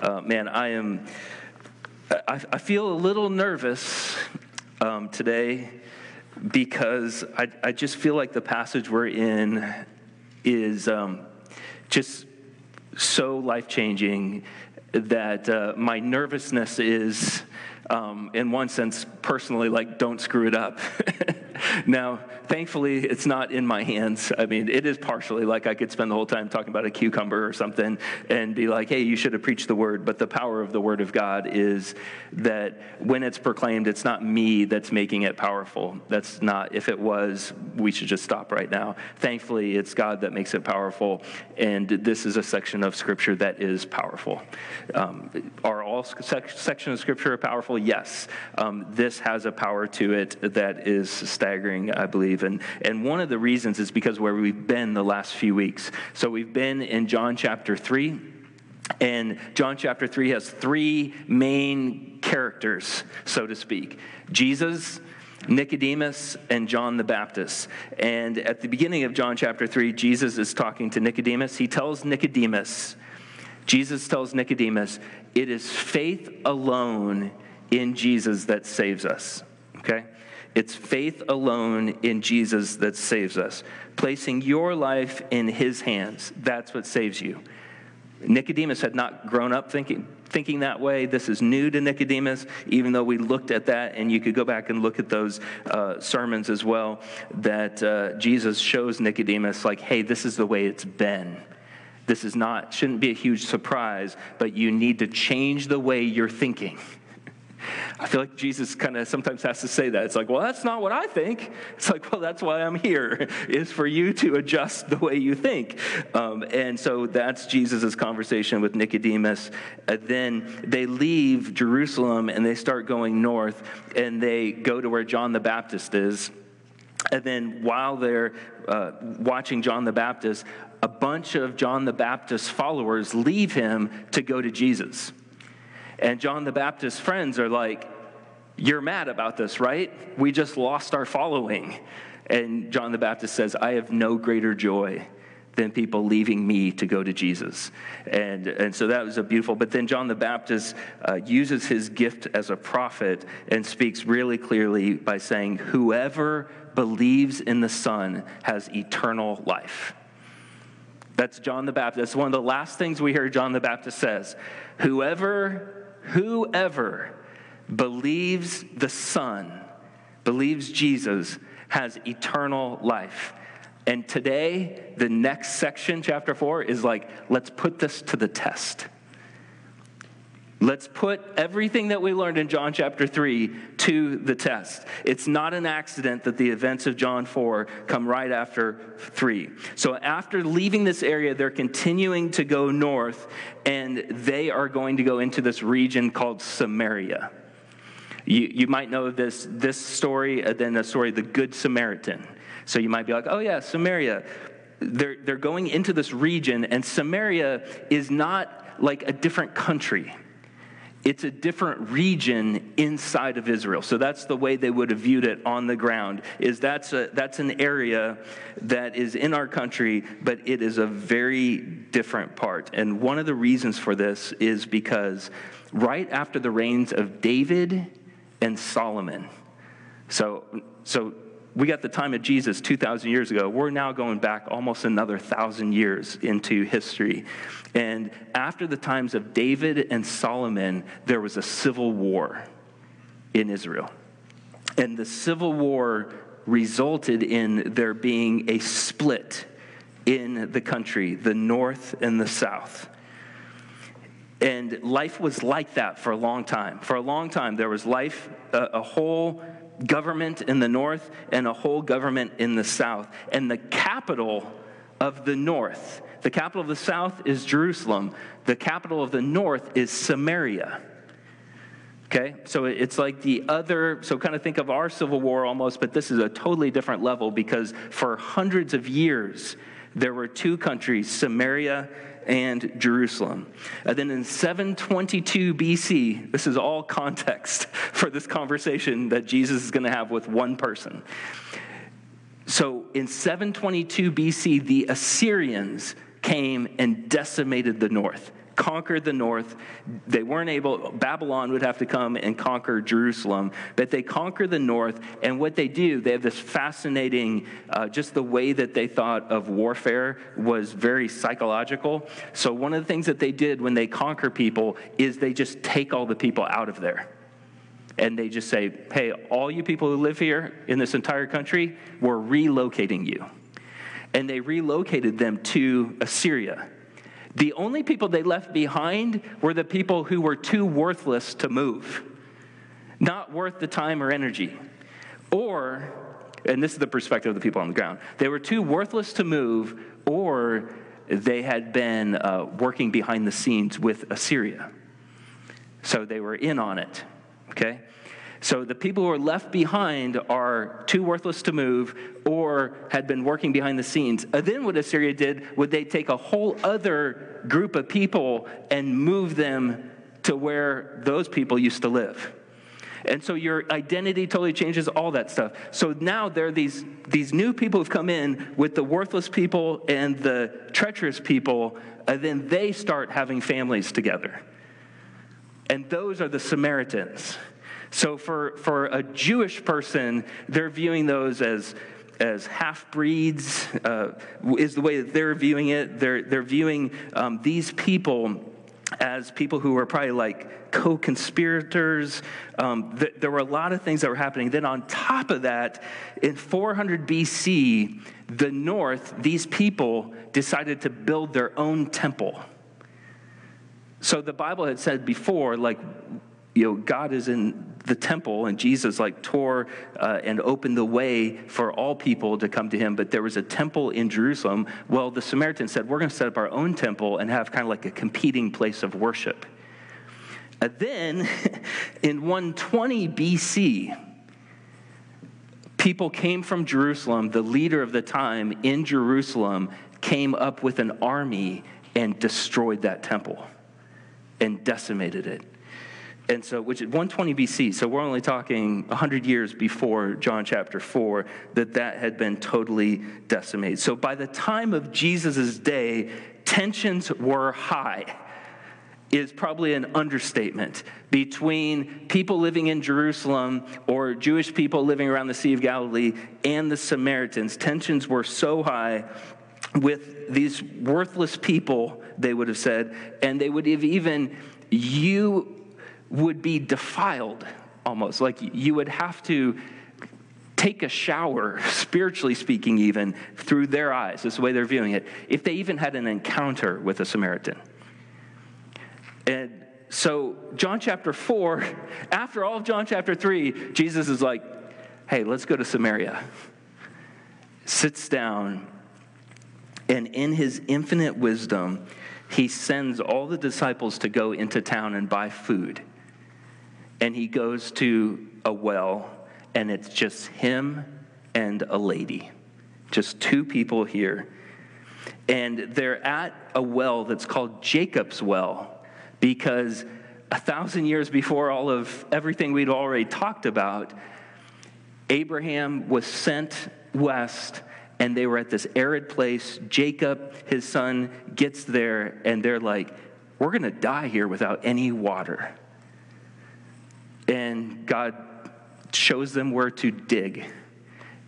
Uh, man, I am, I, I, feel a little nervous um, today because I, I just feel like the passage we're in is um, just so life changing that uh, my nervousness is, um, in one sense, personally, like, don't screw it up. now, thankfully, it's not in my hands. I mean, it is partially like I could spend the whole time talking about a cucumber or something and be like, hey, you should have preached the word. But the power of the word of God is that when it's proclaimed, it's not me that's making it powerful. That's not, if it was, we should just stop right now. Thankfully, it's God that makes it powerful. And this is a section of scripture that is powerful. Um, are all sec- sections of scripture powerful? Yes. Um, this has a power to it that is staggering, I believe. And, and one of the reasons is because where we've been the last few weeks. So we've been in John chapter 3. And John chapter 3 has three main characters, so to speak Jesus, Nicodemus, and John the Baptist. And at the beginning of John chapter 3, Jesus is talking to Nicodemus. He tells Nicodemus, Jesus tells Nicodemus, it is faith alone in Jesus that saves us. Okay? It's faith alone in Jesus that saves us. Placing your life in his hands, that's what saves you. Nicodemus had not grown up thinking, thinking that way. This is new to Nicodemus, even though we looked at that, and you could go back and look at those uh, sermons as well, that uh, Jesus shows Nicodemus, like, hey, this is the way it's been. This is not, shouldn't be a huge surprise, but you need to change the way you're thinking. I feel like Jesus kind of sometimes has to say that. It's like, well, that's not what I think. It's like, well, that's why I'm here, is for you to adjust the way you think. Um, and so that's Jesus' conversation with Nicodemus. And then they leave Jerusalem and they start going north and they go to where John the Baptist is. And then while they're uh, watching John the Baptist, a bunch of John the Baptist followers leave him to go to Jesus. And John the Baptist's friends are like, You're mad about this, right? We just lost our following. And John the Baptist says, I have no greater joy than people leaving me to go to Jesus. And, and so that was a beautiful. But then John the Baptist uh, uses his gift as a prophet and speaks really clearly by saying, Whoever believes in the Son has eternal life. That's John the Baptist. That's one of the last things we hear John the Baptist says. Whoever Whoever believes the Son, believes Jesus, has eternal life. And today, the next section, chapter four, is like, let's put this to the test. Let's put everything that we learned in John chapter 3 to the test. It's not an accident that the events of John 4 come right after 3. So, after leaving this area, they're continuing to go north, and they are going to go into this region called Samaria. You, you might know this, this story, and uh, then the story the Good Samaritan. So, you might be like, oh, yeah, Samaria. They're, they're going into this region, and Samaria is not like a different country it's a different region inside of Israel. So that's the way they would have viewed it on the ground. Is that's a, that's an area that is in our country, but it is a very different part. And one of the reasons for this is because right after the reigns of David and Solomon. So so we got the time of Jesus 2,000 years ago. We're now going back almost another thousand years into history. And after the times of David and Solomon, there was a civil war in Israel. And the civil war resulted in there being a split in the country, the north and the south. And life was like that for a long time. For a long time, there was life, a, a whole government in the north and a whole government in the south. And the capital of the north, the capital of the south is Jerusalem, the capital of the north is Samaria. Okay, so it's like the other, so kind of think of our Civil War almost, but this is a totally different level because for hundreds of years, there were two countries, Samaria and Jerusalem. And then in 722 BC, this is all context for this conversation that Jesus is going to have with one person. So in 722 BC, the Assyrians came and decimated the north, conquered the north. They weren't able, Babylon would have to come and conquer Jerusalem, but they conquer the north. And what they do, they have this fascinating, uh, just the way that they thought of warfare was very psychological. So, one of the things that they did when they conquer people is they just take all the people out of there. And they just say, hey, all you people who live here in this entire country, we're relocating you. And they relocated them to Assyria. The only people they left behind were the people who were too worthless to move, not worth the time or energy. Or, and this is the perspective of the people on the ground, they were too worthless to move, or they had been uh, working behind the scenes with Assyria. So they were in on it, okay? So the people who are left behind are too worthless to move or had been working behind the scenes. And uh, then what Assyria did would they take a whole other group of people and move them to where those people used to live. And so your identity totally changes, all that stuff. So now there are these, these new people who've come in with the worthless people and the treacherous people, and then they start having families together. And those are the Samaritans. So for, for a Jewish person, they're viewing those as as half breeds, uh, is the way that they're viewing it. They're, they're viewing um, these people as people who were probably like co conspirators. Um, th- there were a lot of things that were happening. Then, on top of that, in 400 BC, the north, these people decided to build their own temple. So the Bible had said before, like, you know, God is in the temple, and Jesus like tore uh, and opened the way for all people to come to him. But there was a temple in Jerusalem. Well, the Samaritans said, We're going to set up our own temple and have kind of like a competing place of worship. Uh, then, in 120 BC, people came from Jerusalem. The leader of the time in Jerusalem came up with an army and destroyed that temple and decimated it and so which is 120 BC. So we're only talking 100 years before John chapter 4 that that had been totally decimated. So by the time of Jesus' day, tensions were high. Is probably an understatement between people living in Jerusalem or Jewish people living around the Sea of Galilee and the Samaritans. Tensions were so high with these worthless people, they would have said, and they would have even you would be defiled almost. Like you would have to take a shower, spiritually speaking, even through their eyes. That's the way they're viewing it. If they even had an encounter with a Samaritan. And so, John chapter 4, after all of John chapter 3, Jesus is like, hey, let's go to Samaria. Sits down, and in his infinite wisdom, he sends all the disciples to go into town and buy food and he goes to a well, and it's just him and a lady. Just two people here. And they're at a well that's called Jacob's Well because a thousand years before all of everything we'd already talked about, Abraham was sent west and they were at this arid place. Jacob, his son, gets there and they're like, We're going to die here without any water and God shows them where to dig.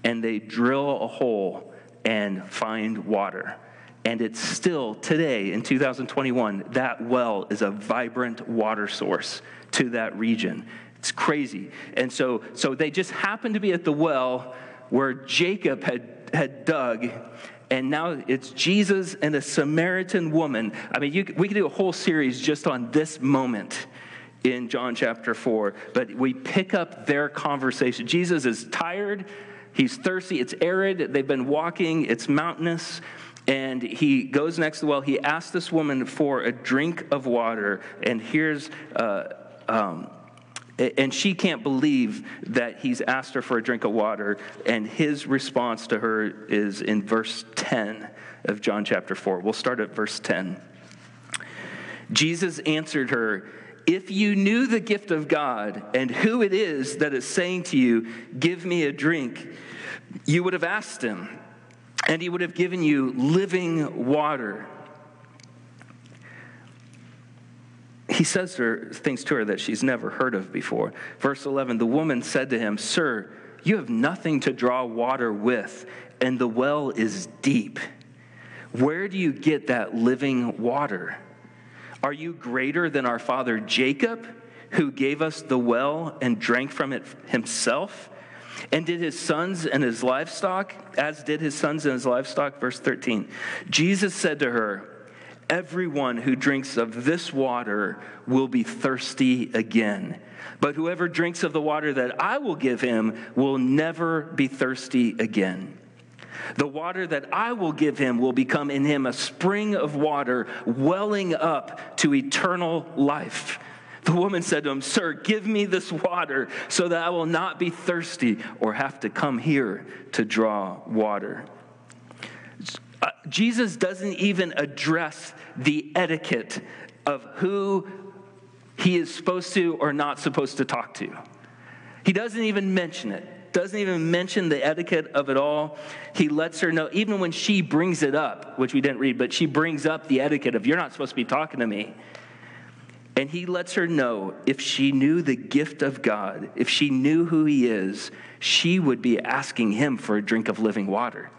And they drill a hole and find water. And it's still today in 2021, that well is a vibrant water source to that region. It's crazy. And so, so they just happened to be at the well where Jacob had, had dug and now it's Jesus and a Samaritan woman. I mean, you, we could do a whole series just on this moment in John chapter 4, but we pick up their conversation. Jesus is tired, he's thirsty, it's arid, they've been walking, it's mountainous. And he goes next to the well. He asks this woman for a drink of water. And here's, uh, um, and she can't believe that he's asked her for a drink of water. And his response to her is in verse 10 of John chapter 4. We'll start at verse 10. Jesus answered her, if you knew the gift of God and who it is that is saying to you, Give me a drink, you would have asked him, and he would have given you living water. he says her, things to her that she's never heard of before. Verse 11 The woman said to him, Sir, you have nothing to draw water with, and the well is deep. Where do you get that living water? Are you greater than our father Jacob, who gave us the well and drank from it himself? And did his sons and his livestock, as did his sons and his livestock? Verse 13. Jesus said to her, Everyone who drinks of this water will be thirsty again. But whoever drinks of the water that I will give him will never be thirsty again. The water that I will give him will become in him a spring of water welling up to eternal life. The woman said to him, Sir, give me this water so that I will not be thirsty or have to come here to draw water. Uh, Jesus doesn't even address the etiquette of who he is supposed to or not supposed to talk to. He doesn't even mention it doesn't even mention the etiquette of it all. He lets her know, even when she brings it up, which we didn't read, but she brings up the etiquette of, You're not supposed to be talking to me. And he lets her know if she knew the gift of God, if she knew who he is, she would be asking him for a drink of living water.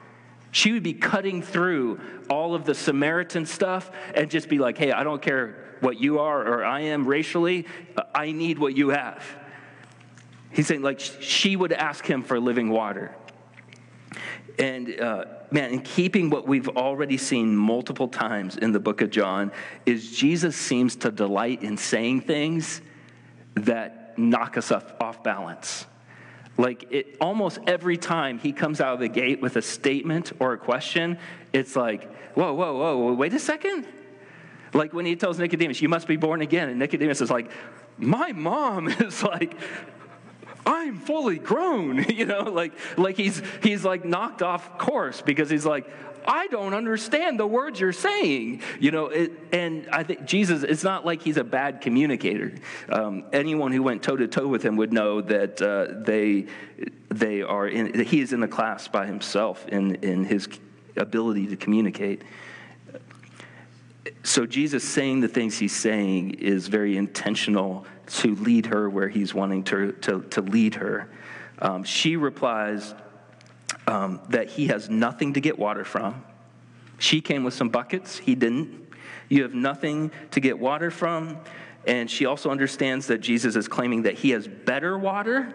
She would be cutting through all of the Samaritan stuff and just be like, hey, I don't care what you are or I am racially, I need what you have. He's saying, like, she would ask him for living water. And uh, man, in keeping what we've already seen multiple times in the book of John, is Jesus seems to delight in saying things that knock us off, off balance. Like it, almost every time he comes out of the gate with a statement or a question, it's like, whoa, whoa, whoa, wait a second. Like when he tells Nicodemus, you must be born again. And Nicodemus is like, my mom is like, I'm fully grown, you know, like, like he's, he's like knocked off course because he's like, I don't understand the words you're saying. You know, it, and I think Jesus, it's not like he's a bad communicator. Um, anyone who went toe to toe with him would know that uh, they, they are in, he is in a class by himself in, in his ability to communicate. So Jesus saying the things he's saying is very intentional to lead her where he's wanting to, to, to lead her. Um, she replies, um, that he has nothing to get water from. She came with some buckets, he didn't. You have nothing to get water from. And she also understands that Jesus is claiming that he has better water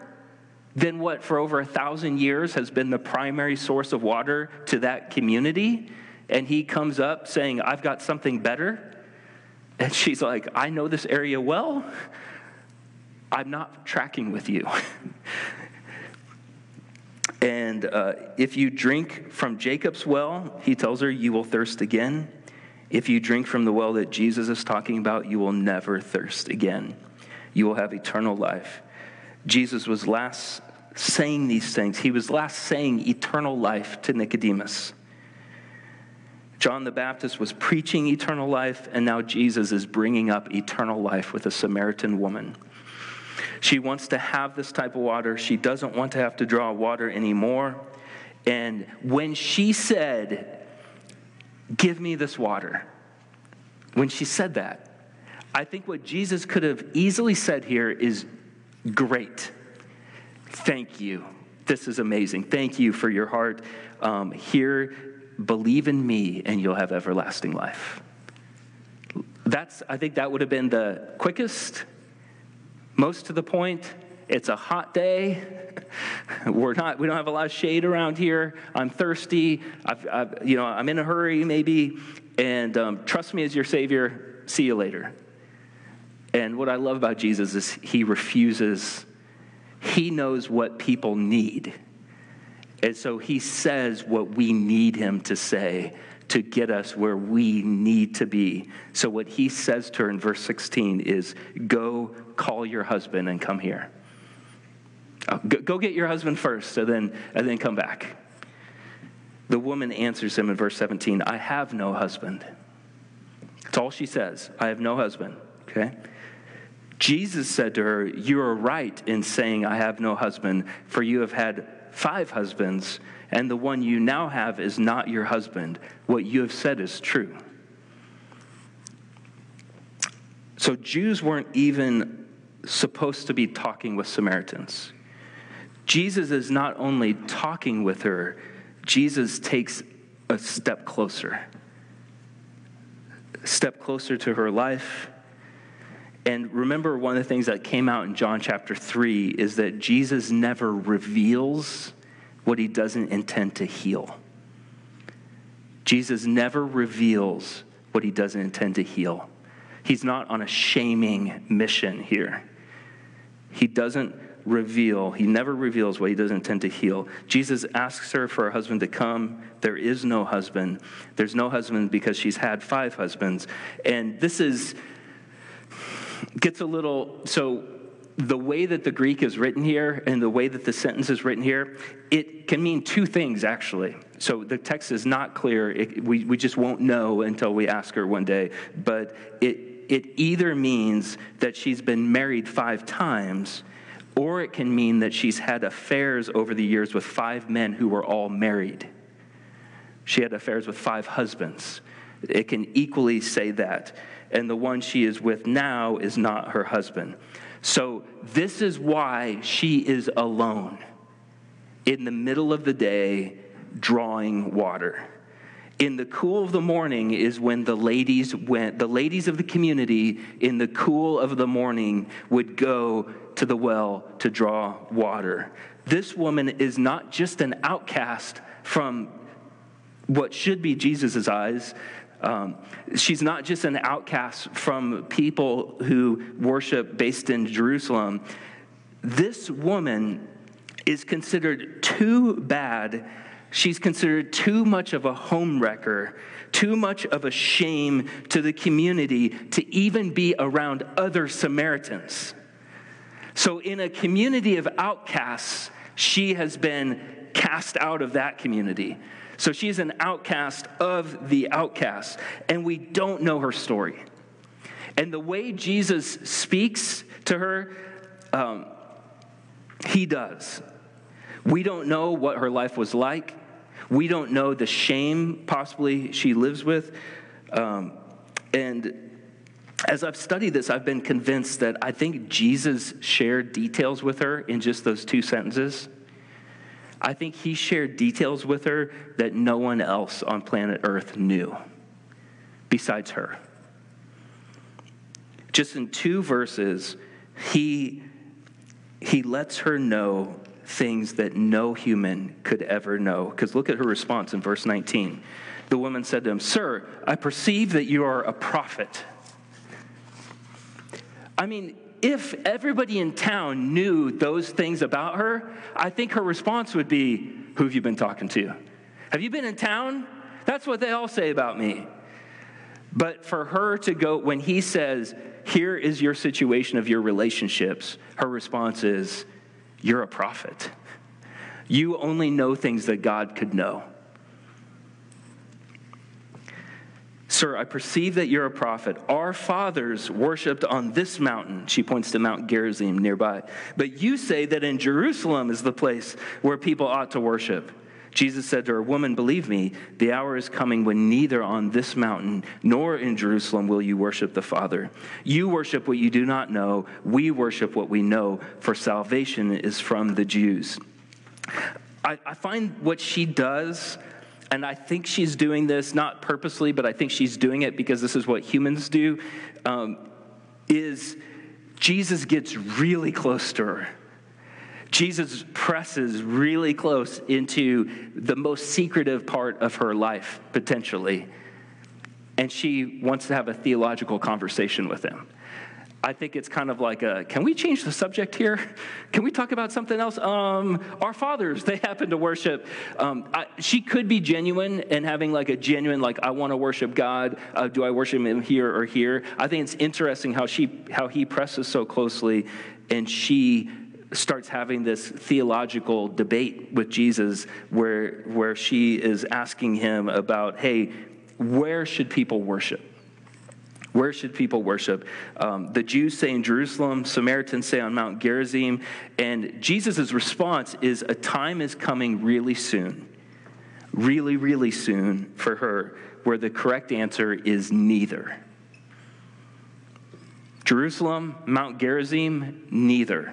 than what for over a thousand years has been the primary source of water to that community. And he comes up saying, I've got something better. And she's like, I know this area well. I'm not tracking with you. And uh, if you drink from Jacob's well, he tells her, you will thirst again. If you drink from the well that Jesus is talking about, you will never thirst again. You will have eternal life. Jesus was last saying these things. He was last saying eternal life to Nicodemus. John the Baptist was preaching eternal life, and now Jesus is bringing up eternal life with a Samaritan woman. She wants to have this type of water. She doesn't want to have to draw water anymore. And when she said, Give me this water, when she said that, I think what Jesus could have easily said here is, Great. Thank you. This is amazing. Thank you for your heart. Um, here, believe in me, and you'll have everlasting life. That's, I think that would have been the quickest, most to the point, it's a hot day. We're not, we don't have a lot of shade around here. I'm thirsty. I've, I've, you know, I'm in a hurry, maybe. And um, trust me as your Savior. See you later. And what I love about Jesus is he refuses, he knows what people need. And so he says what we need him to say to get us where we need to be. So, what he says to her in verse 16 is Go call your husband and come here. Oh, go, get your husband first, and then, and then come back. The woman answers him in verse 17 I have no husband. That's all she says. I have no husband. Okay? Jesus said to her, You are right in saying, I have no husband, for you have had five husbands, and the one you now have is not your husband. What you have said is true. So Jews weren't even supposed to be talking with Samaritans. Jesus is not only talking with her, Jesus takes a step closer. A step closer to her life. And remember, one of the things that came out in John chapter 3 is that Jesus never reveals what he doesn't intend to heal. Jesus never reveals what he doesn't intend to heal. He's not on a shaming mission here. He doesn't reveal, he never reveals what he doesn't intend to heal. Jesus asks her for a husband to come. There is no husband. There's no husband because she's had five husbands. And this is, gets a little, so the way that the Greek is written here and the way that the sentence is written here, it can mean two things actually. So the text is not clear. It, we, we just won't know until we ask her one day. But it, it either means that she's been married five times or it can mean that she's had affairs over the years with five men who were all married. She had affairs with five husbands. It can equally say that. And the one she is with now is not her husband. So, this is why she is alone in the middle of the day drawing water. In the cool of the morning is when the ladies went, the ladies of the community in the cool of the morning would go to the well to draw water. This woman is not just an outcast from what should be Jesus' eyes. Um, she's not just an outcast from people who worship based in Jerusalem. This woman is considered too bad. She's considered too much of a homewrecker, too much of a shame to the community to even be around other Samaritans. So, in a community of outcasts, she has been cast out of that community. So, she's an outcast of the outcasts, and we don't know her story. And the way Jesus speaks to her, um, he does. We don't know what her life was like. We don't know the shame possibly she lives with. Um, and as I've studied this, I've been convinced that I think Jesus shared details with her in just those two sentences. I think he shared details with her that no one else on planet Earth knew besides her. Just in two verses, he, he lets her know things that no human could ever know. Because look at her response in verse 19. The woman said to him, Sir, I perceive that you are a prophet. I mean, if everybody in town knew those things about her, I think her response would be, Who have you been talking to? Have you been in town? That's what they all say about me. But for her to go, when he says, Here is your situation of your relationships, her response is, You're a prophet. You only know things that God could know. Sir, I perceive that you're a prophet. Our fathers worshiped on this mountain. She points to Mount Gerizim nearby. But you say that in Jerusalem is the place where people ought to worship. Jesus said to her, Woman, believe me, the hour is coming when neither on this mountain nor in Jerusalem will you worship the Father. You worship what you do not know. We worship what we know, for salvation is from the Jews. I, I find what she does and I think she's doing this not purposely, but I think she's doing it because this is what humans do, um, is Jesus gets really close to her. Jesus presses really close into the most secretive part of her life, potentially. And she wants to have a theological conversation with him. I think it's kind of like a, can we change the subject here? Can we talk about something else? Um, our fathers, they happen to worship. Um, I, she could be genuine and having like a genuine, like, I want to worship God. Uh, do I worship him here or here? I think it's interesting how she, how he presses so closely and she starts having this theological debate with Jesus where, where she is asking him about, hey, where should people worship? Where should people worship? Um, the Jews say in Jerusalem, Samaritans say on Mount Gerizim, and Jesus' response is a time is coming really soon, really, really soon for her, where the correct answer is neither. Jerusalem, Mount Gerizim, neither.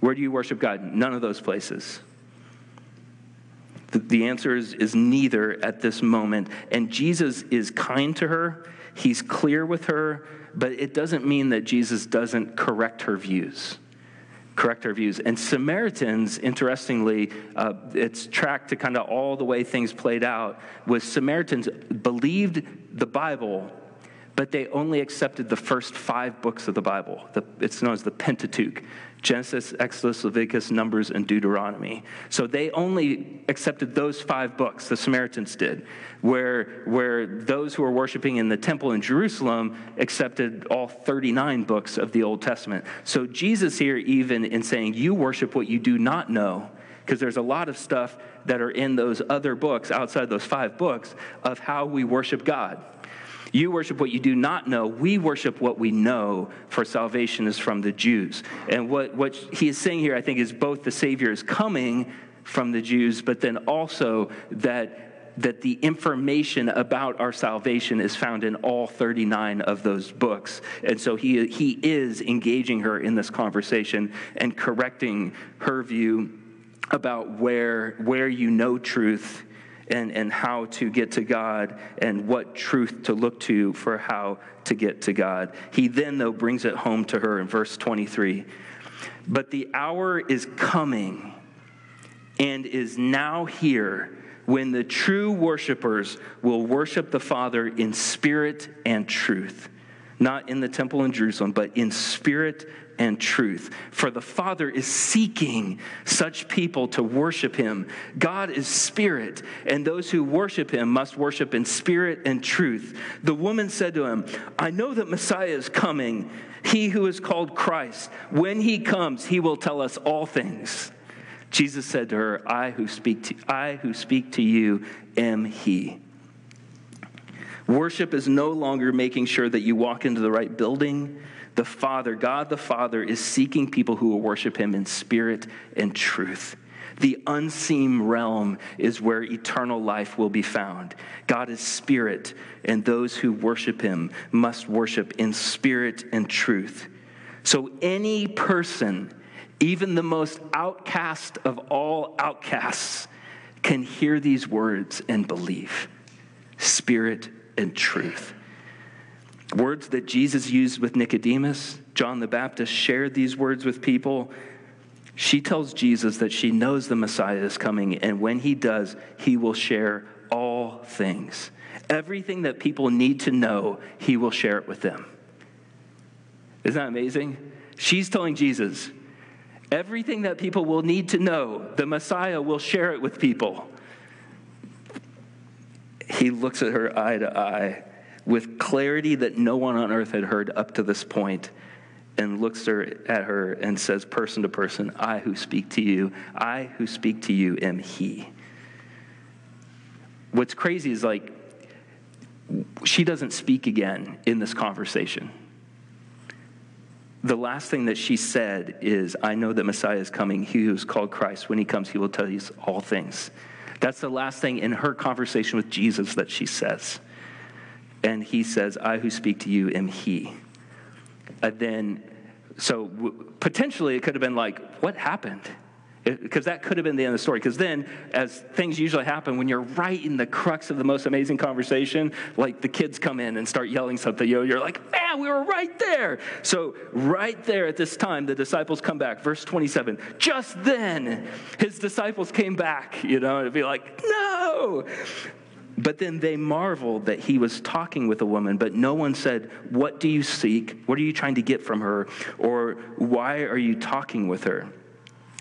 Where do you worship God? None of those places. The, the answer is, is neither at this moment. And Jesus is kind to her, he's clear with her, but it doesn't mean that Jesus doesn't correct her views correct her views. And Samaritans, interestingly, uh, it's tracked to kind of all the way things played out, was Samaritans believed the Bible, but they only accepted the first five books of the Bible. The, it's known as the Pentateuch. Genesis, Exodus, Leviticus, Numbers, and Deuteronomy. So they only accepted those five books, the Samaritans did, where, where those who were worshiping in the temple in Jerusalem accepted all 39 books of the Old Testament. So Jesus here, even in saying, You worship what you do not know, because there's a lot of stuff that are in those other books, outside those five books, of how we worship God. You worship what you do not know. We worship what we know, for salvation is from the Jews. And what, what he is saying here, I think, is both the Savior is coming from the Jews, but then also that that the information about our salvation is found in all 39 of those books. And so he, he is engaging her in this conversation and correcting her view about where, where you know truth and, and how to get to God and what truth to look to for how to get to God. He then, though, brings it home to her in verse 23. But the hour is coming and is now here when the true worshipers will worship the Father in spirit and truth. Not in the temple in Jerusalem, but in spirit and truth. For the Father is seeking such people to worship him. God is spirit, and those who worship him must worship in spirit and truth. The woman said to him, I know that Messiah is coming, he who is called Christ. When he comes, he will tell us all things. Jesus said to her, I who speak to, I who speak to you am he. Worship is no longer making sure that you walk into the right building the Father, God the Father, is seeking people who will worship him in spirit and truth. The unseen realm is where eternal life will be found. God is spirit, and those who worship him must worship in spirit and truth. So, any person, even the most outcast of all outcasts, can hear these words and believe spirit and truth. Words that Jesus used with Nicodemus, John the Baptist shared these words with people. She tells Jesus that she knows the Messiah is coming, and when he does, he will share all things. Everything that people need to know, he will share it with them. Isn't that amazing? She's telling Jesus, everything that people will need to know, the Messiah will share it with people. He looks at her eye to eye with clarity that no one on earth had heard up to this point and looks her, at her and says, person to person, I who speak to you, I who speak to you am he. What's crazy is like, she doesn't speak again in this conversation. The last thing that she said is, I know that Messiah is coming. He who is called Christ, when he comes, he will tell you all things. That's the last thing in her conversation with Jesus that she says and he says, I who speak to you am he. And then, so w- potentially it could have been like, what happened? Because that could have been the end of the story. Because then, as things usually happen, when you're right in the crux of the most amazing conversation, like the kids come in and start yelling something, you know, you're like, man, we were right there. So, right there at this time, the disciples come back. Verse 27 just then, his disciples came back, you know, and it'd be like, no. But then they marveled that he was talking with a woman, but no one said, What do you seek? What are you trying to get from her? Or why are you talking with her?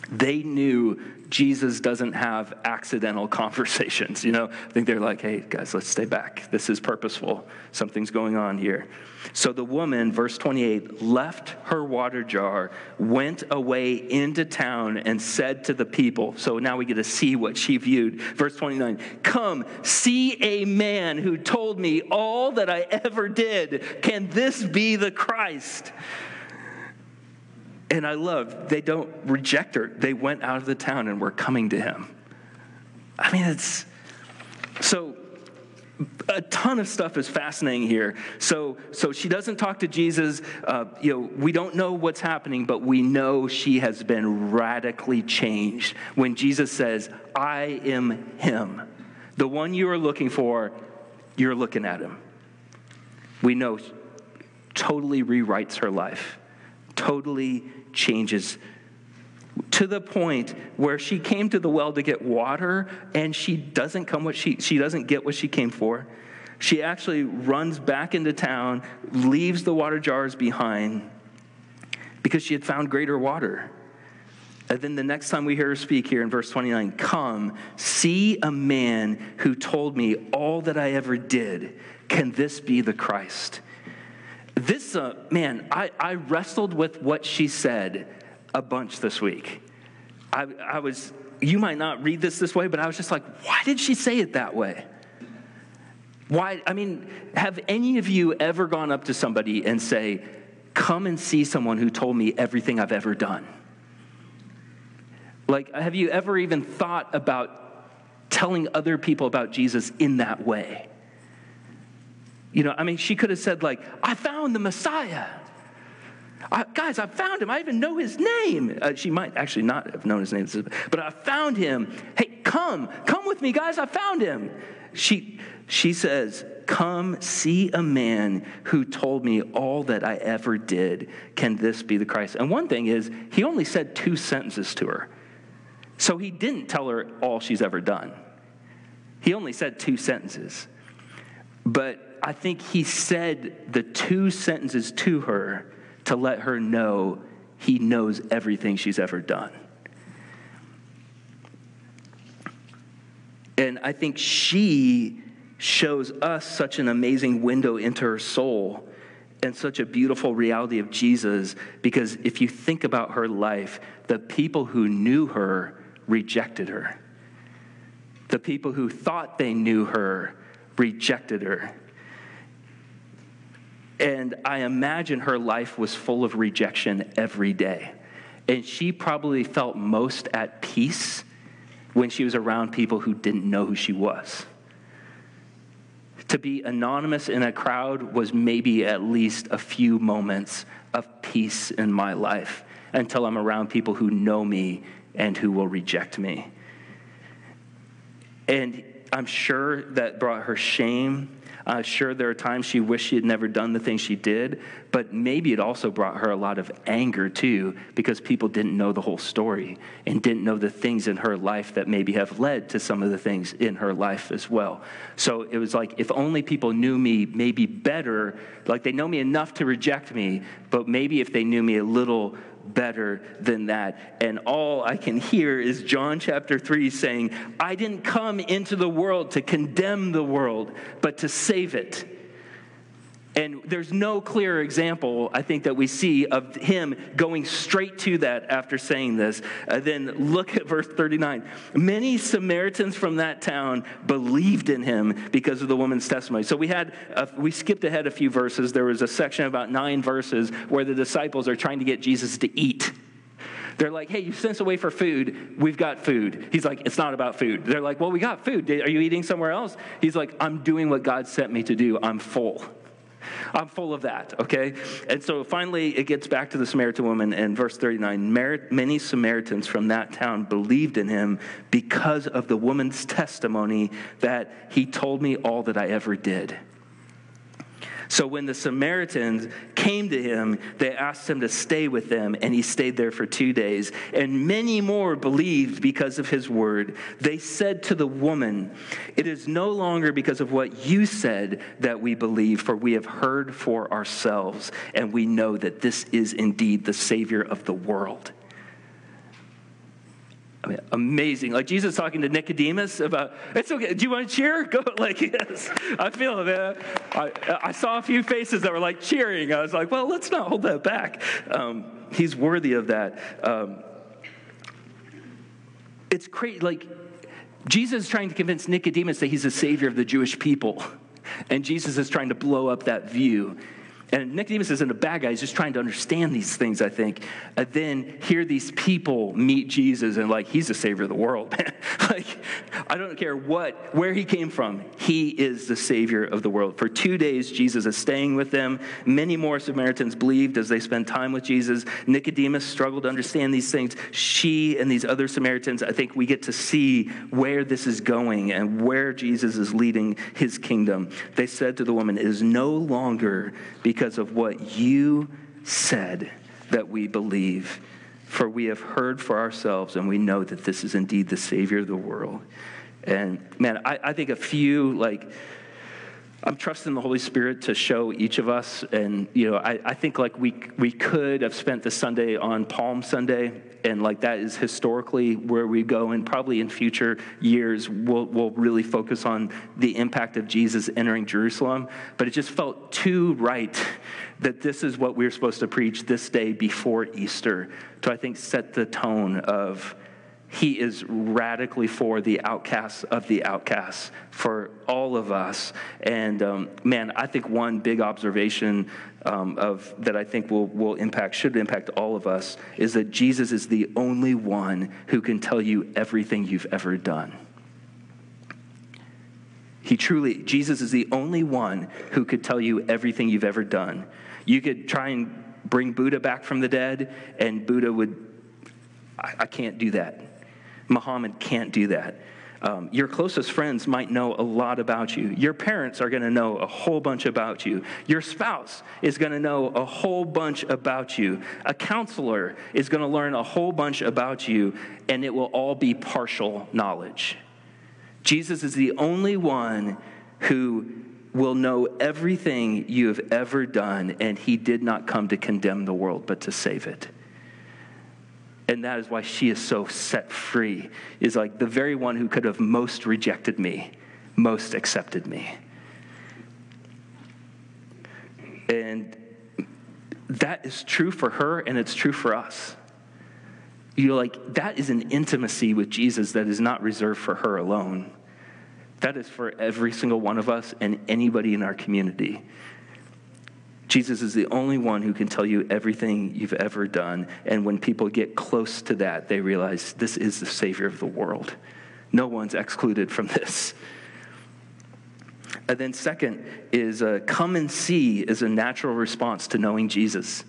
They knew Jesus doesn't have accidental conversations. You know, I think they're like, hey, guys, let's stay back. This is purposeful. Something's going on here. So the woman, verse 28, left her water jar, went away into town, and said to the people, so now we get to see what she viewed. Verse 29, come, see a man who told me all that I ever did. Can this be the Christ? And I love, they don't reject her. They went out of the town and were coming to him. I mean, it's so a ton of stuff is fascinating here. So, so she doesn't talk to Jesus. Uh, you know, we don't know what's happening, but we know she has been radically changed. When Jesus says, "I am Him," the one you are looking for, you're looking at Him. We know totally rewrites her life, totally changes to the point where she came to the well to get water and she doesn't come what she she doesn't get what she came for. She actually runs back into town leaves the water jars behind because she had found greater water. And then the next time we hear her speak here in verse 29 come see a man who told me all that i ever did. Can this be the christ this uh, man I, I wrestled with what she said a bunch this week. I, I was, you might not read this this way, but I was just like, why did she say it that way? Why, I mean, have any of you ever gone up to somebody and say, come and see someone who told me everything I've ever done? Like, have you ever even thought about telling other people about Jesus in that way? You know, I mean, she could have said, like, I found the Messiah. I, guys, I found him. I even know his name. Uh, she might actually not have known his name, but I found him. Hey, come, come with me, guys. I found him. She, she says, Come see a man who told me all that I ever did. Can this be the Christ? And one thing is, he only said two sentences to her. So he didn't tell her all she's ever done. He only said two sentences. But I think he said the two sentences to her to let her know he knows everything she's ever done. And I think she shows us such an amazing window into her soul and such a beautiful reality of Jesus because if you think about her life, the people who knew her rejected her. The people who thought they knew her rejected her. And I imagine her life was full of rejection every day. And she probably felt most at peace when she was around people who didn't know who she was. To be anonymous in a crowd was maybe at least a few moments of peace in my life until I'm around people who know me and who will reject me. And I'm sure that brought her shame uh, sure, there are times she wished she had never done the things she did, but maybe it also brought her a lot of anger too, because people didn't know the whole story and didn't know the things in her life that maybe have led to some of the things in her life as well. So it was like, if only people knew me maybe better, like they know me enough to reject me, but maybe if they knew me a little better than that. And all I can hear is John chapter 3 saying, I didn't come into the world to condemn the world, but to save it. And there's no clearer example, I think, that we see of him going straight to that after saying this. Uh, then look at verse 39. Many Samaritans from that town believed in him because of the woman's testimony. So we had, uh, we skipped ahead a few verses. There was a section about nine verses where the disciples are trying to get Jesus to eat. They're like, hey, you sent us away for food. We've got food. He's like, it's not about food. They're like, well, we got food. Are you eating somewhere else? He's like, I'm doing what God sent me to do. I'm full. I'm full of that, okay? And so finally, it gets back to the Samaritan woman in verse 39. Many Samaritans from that town believed in him because of the woman's testimony that he told me all that I ever did. So when the Samaritans came to him, they asked him to stay with them, and he stayed there for two days. And many more believed because of his word. They said to the woman, It is no longer because of what you said that we believe, for we have heard for ourselves, and we know that this is indeed the Savior of the world. I mean, amazing. Like Jesus talking to Nicodemus about, it's okay. Do you want to cheer? Go. Like, yes, I feel it, man. I, I saw a few faces that were like cheering. I was like, well, let's not hold that back. Um, he's worthy of that. Um, it's crazy. Like, Jesus is trying to convince Nicodemus that he's the savior of the Jewish people. And Jesus is trying to blow up that view. And Nicodemus isn't a bad guy. He's just trying to understand these things, I think. And then hear these people meet Jesus and, like, he's the savior of the world. like, I don't care what, where he came from. He is the savior of the world. For two days, Jesus is staying with them. Many more Samaritans believed as they spent time with Jesus. Nicodemus struggled to understand these things. She and these other Samaritans, I think we get to see where this is going and where Jesus is leading his kingdom. They said to the woman, It is no longer because because of what you said that we believe. For we have heard for ourselves, and we know that this is indeed the Savior of the world. And man, I, I think a few, like, I'm trusting the Holy Spirit to show each of us. And, you know, I, I think like we, we could have spent the Sunday on Palm Sunday, and like that is historically where we go. And probably in future years, we'll, we'll really focus on the impact of Jesus entering Jerusalem. But it just felt too right that this is what we're supposed to preach this day before Easter to, I think, set the tone of he is radically for the outcasts of the outcasts, for all of us. And um, man, I think one big observation um, of that I think will will impact should impact all of us is that Jesus is the only one who can tell you everything you've ever done. He truly, Jesus is the only one who could tell you everything you've ever done. You could try and bring Buddha back from the dead, and Buddha would, I, I can't do that. Muhammad can't do that. Um, your closest friends might know a lot about you. Your parents are going to know a whole bunch about you. Your spouse is going to know a whole bunch about you. A counselor is going to learn a whole bunch about you, and it will all be partial knowledge. Jesus is the only one who will know everything you have ever done, and he did not come to condemn the world, but to save it. And that is why she is so set free, is like the very one who could have most rejected me, most accepted me. And that is true for her, and it's true for us. You're like, that is an intimacy with Jesus that is not reserved for her alone. That is for every single one of us and anybody in our community. Jesus is the only one who can tell you everything you've ever done. And when people get close to that, they realize this is the Savior of the world. No one's excluded from this. And then, second, is uh, come and see is a natural response to knowing Jesus.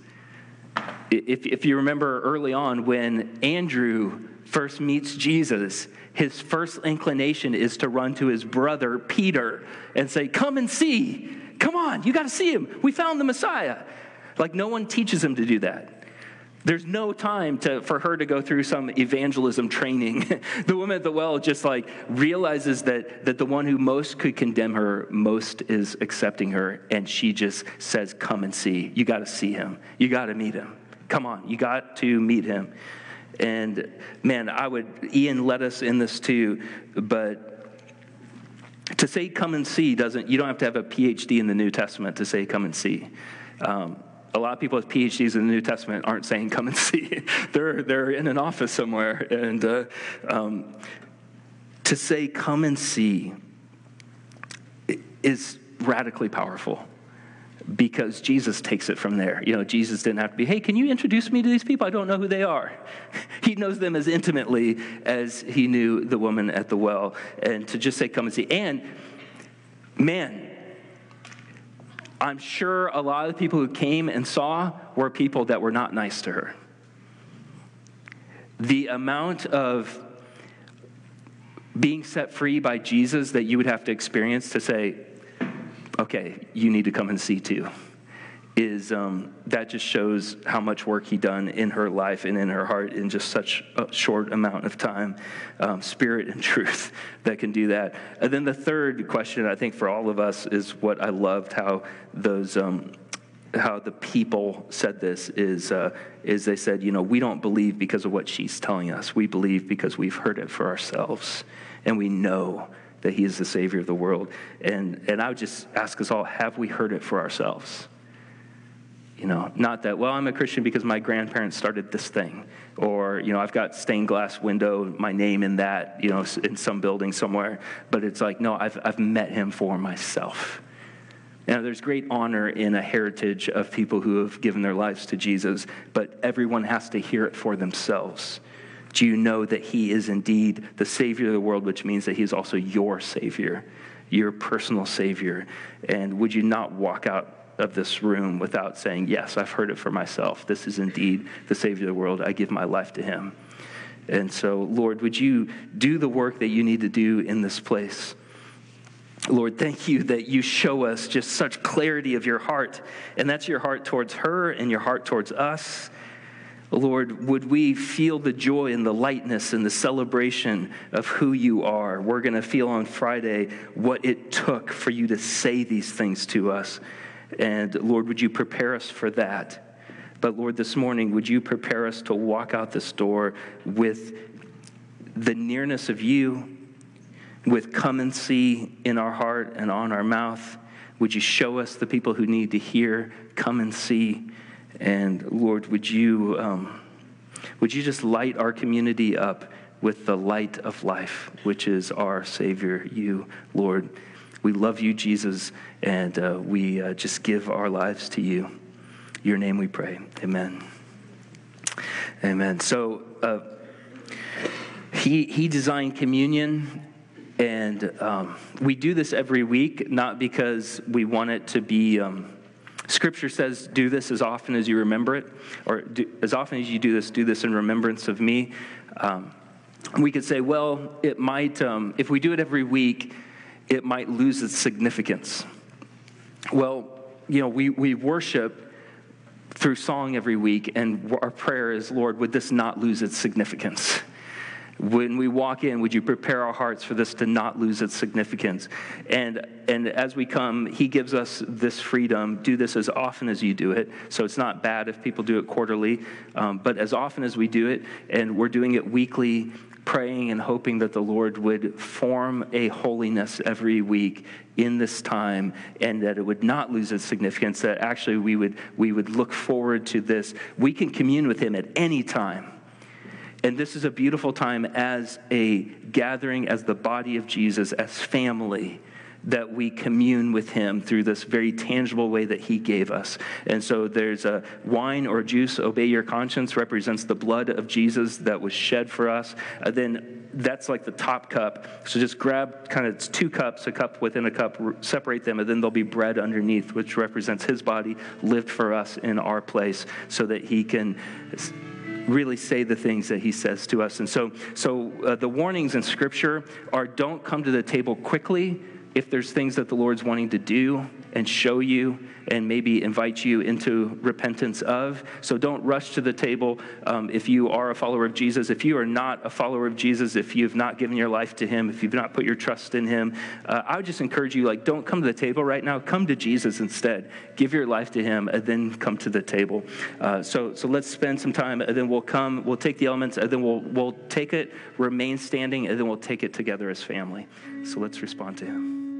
If, if you remember early on when Andrew first meets Jesus, his first inclination is to run to his brother Peter and say, Come and see. Come on, you got to see him. We found the Messiah. Like, no one teaches him to do that. There's no time to, for her to go through some evangelism training. the woman at the well just like realizes that, that the one who most could condemn her most is accepting her, and she just says, Come and see. You got to see him. You got to meet him. Come on, you got to meet him. And man, I would, Ian led us in this too, but to say come and see doesn't, you don't have to have a PhD in the New Testament to say come and see. Um, a lot of people with PhDs in the New Testament aren't saying come and see. they're, they're in an office somewhere. And uh, um, to say come and see is radically powerful because Jesus takes it from there. You know, Jesus didn't have to be, hey, can you introduce me to these people? I don't know who they are. he knows them as intimately as he knew the woman at the well. And to just say, come and see. And man, I'm sure a lot of the people who came and saw were people that were not nice to her. The amount of being set free by Jesus that you would have to experience to say, okay, you need to come and see too, is um, that just shows how much work he done in her life and in her heart in just such a short amount of time. Um, spirit and truth that can do that. And then the third question, I think, for all of us is what I loved how those. Um, how the people said this is, uh, is they said, you know, we don't believe because of what she's telling us. We believe because we've heard it for ourselves and we know that he is the Savior of the world. And, and I would just ask us all have we heard it for ourselves? You know, not that, well, I'm a Christian because my grandparents started this thing, or, you know, I've got stained glass window, my name in that, you know, in some building somewhere. But it's like, no, I've, I've met him for myself. Now, there's great honor in a heritage of people who have given their lives to Jesus, but everyone has to hear it for themselves. Do you know that He is indeed the Savior of the world, which means that He is also your Savior, your personal Savior? And would you not walk out of this room without saying, Yes, I've heard it for myself. This is indeed the Savior of the world. I give my life to Him. And so, Lord, would you do the work that you need to do in this place? Lord, thank you that you show us just such clarity of your heart. And that's your heart towards her and your heart towards us. Lord, would we feel the joy and the lightness and the celebration of who you are? We're going to feel on Friday what it took for you to say these things to us. And Lord, would you prepare us for that? But Lord, this morning, would you prepare us to walk out this door with the nearness of you, with come and see in our heart and on our mouth? Would you show us the people who need to hear, come and see? And Lord, would you, um, would you just light our community up with the light of life, which is our Savior, you, Lord? We love you, Jesus, and uh, we uh, just give our lives to you. Your name we pray. Amen. Amen. So uh, he, he designed communion, and um, we do this every week, not because we want it to be. Um, Scripture says, do this as often as you remember it, or as often as you do this, do this in remembrance of me. Um, we could say, well, it might, um, if we do it every week, it might lose its significance. Well, you know, we, we worship through song every week, and our prayer is, Lord, would this not lose its significance? When we walk in, would you prepare our hearts for this to not lose its significance? And, and as we come, He gives us this freedom. Do this as often as you do it. So it's not bad if people do it quarterly, um, but as often as we do it, and we're doing it weekly, praying and hoping that the Lord would form a holiness every week in this time and that it would not lose its significance, that actually we would, we would look forward to this. We can commune with Him at any time. And this is a beautiful time as a gathering, as the body of Jesus, as family that we commune with him through this very tangible way that he gave us. And so there's a wine or juice, obey your conscience, represents the blood of Jesus that was shed for us. Uh, then that's like the top cup. So just grab kind of two cups, a cup within a cup, separate them, and then there'll be bread underneath, which represents his body lived for us in our place so that he can really say the things that he says to us. And so, so uh, the warnings in Scripture are don't come to the table quickly if there's things that the Lord's wanting to do and show you and maybe invite you into repentance of. So don't rush to the table um, if you are a follower of Jesus. If you are not a follower of Jesus, if you've not given your life to him, if you've not put your trust in him, uh, I would just encourage you, like, don't come to the table right now. Come to Jesus instead. Give your life to him and then come to the table. Uh, so, so let's spend some time and then we'll come, we'll take the elements and then we'll, we'll take it, remain standing, and then we'll take it together as family. So let's respond to him.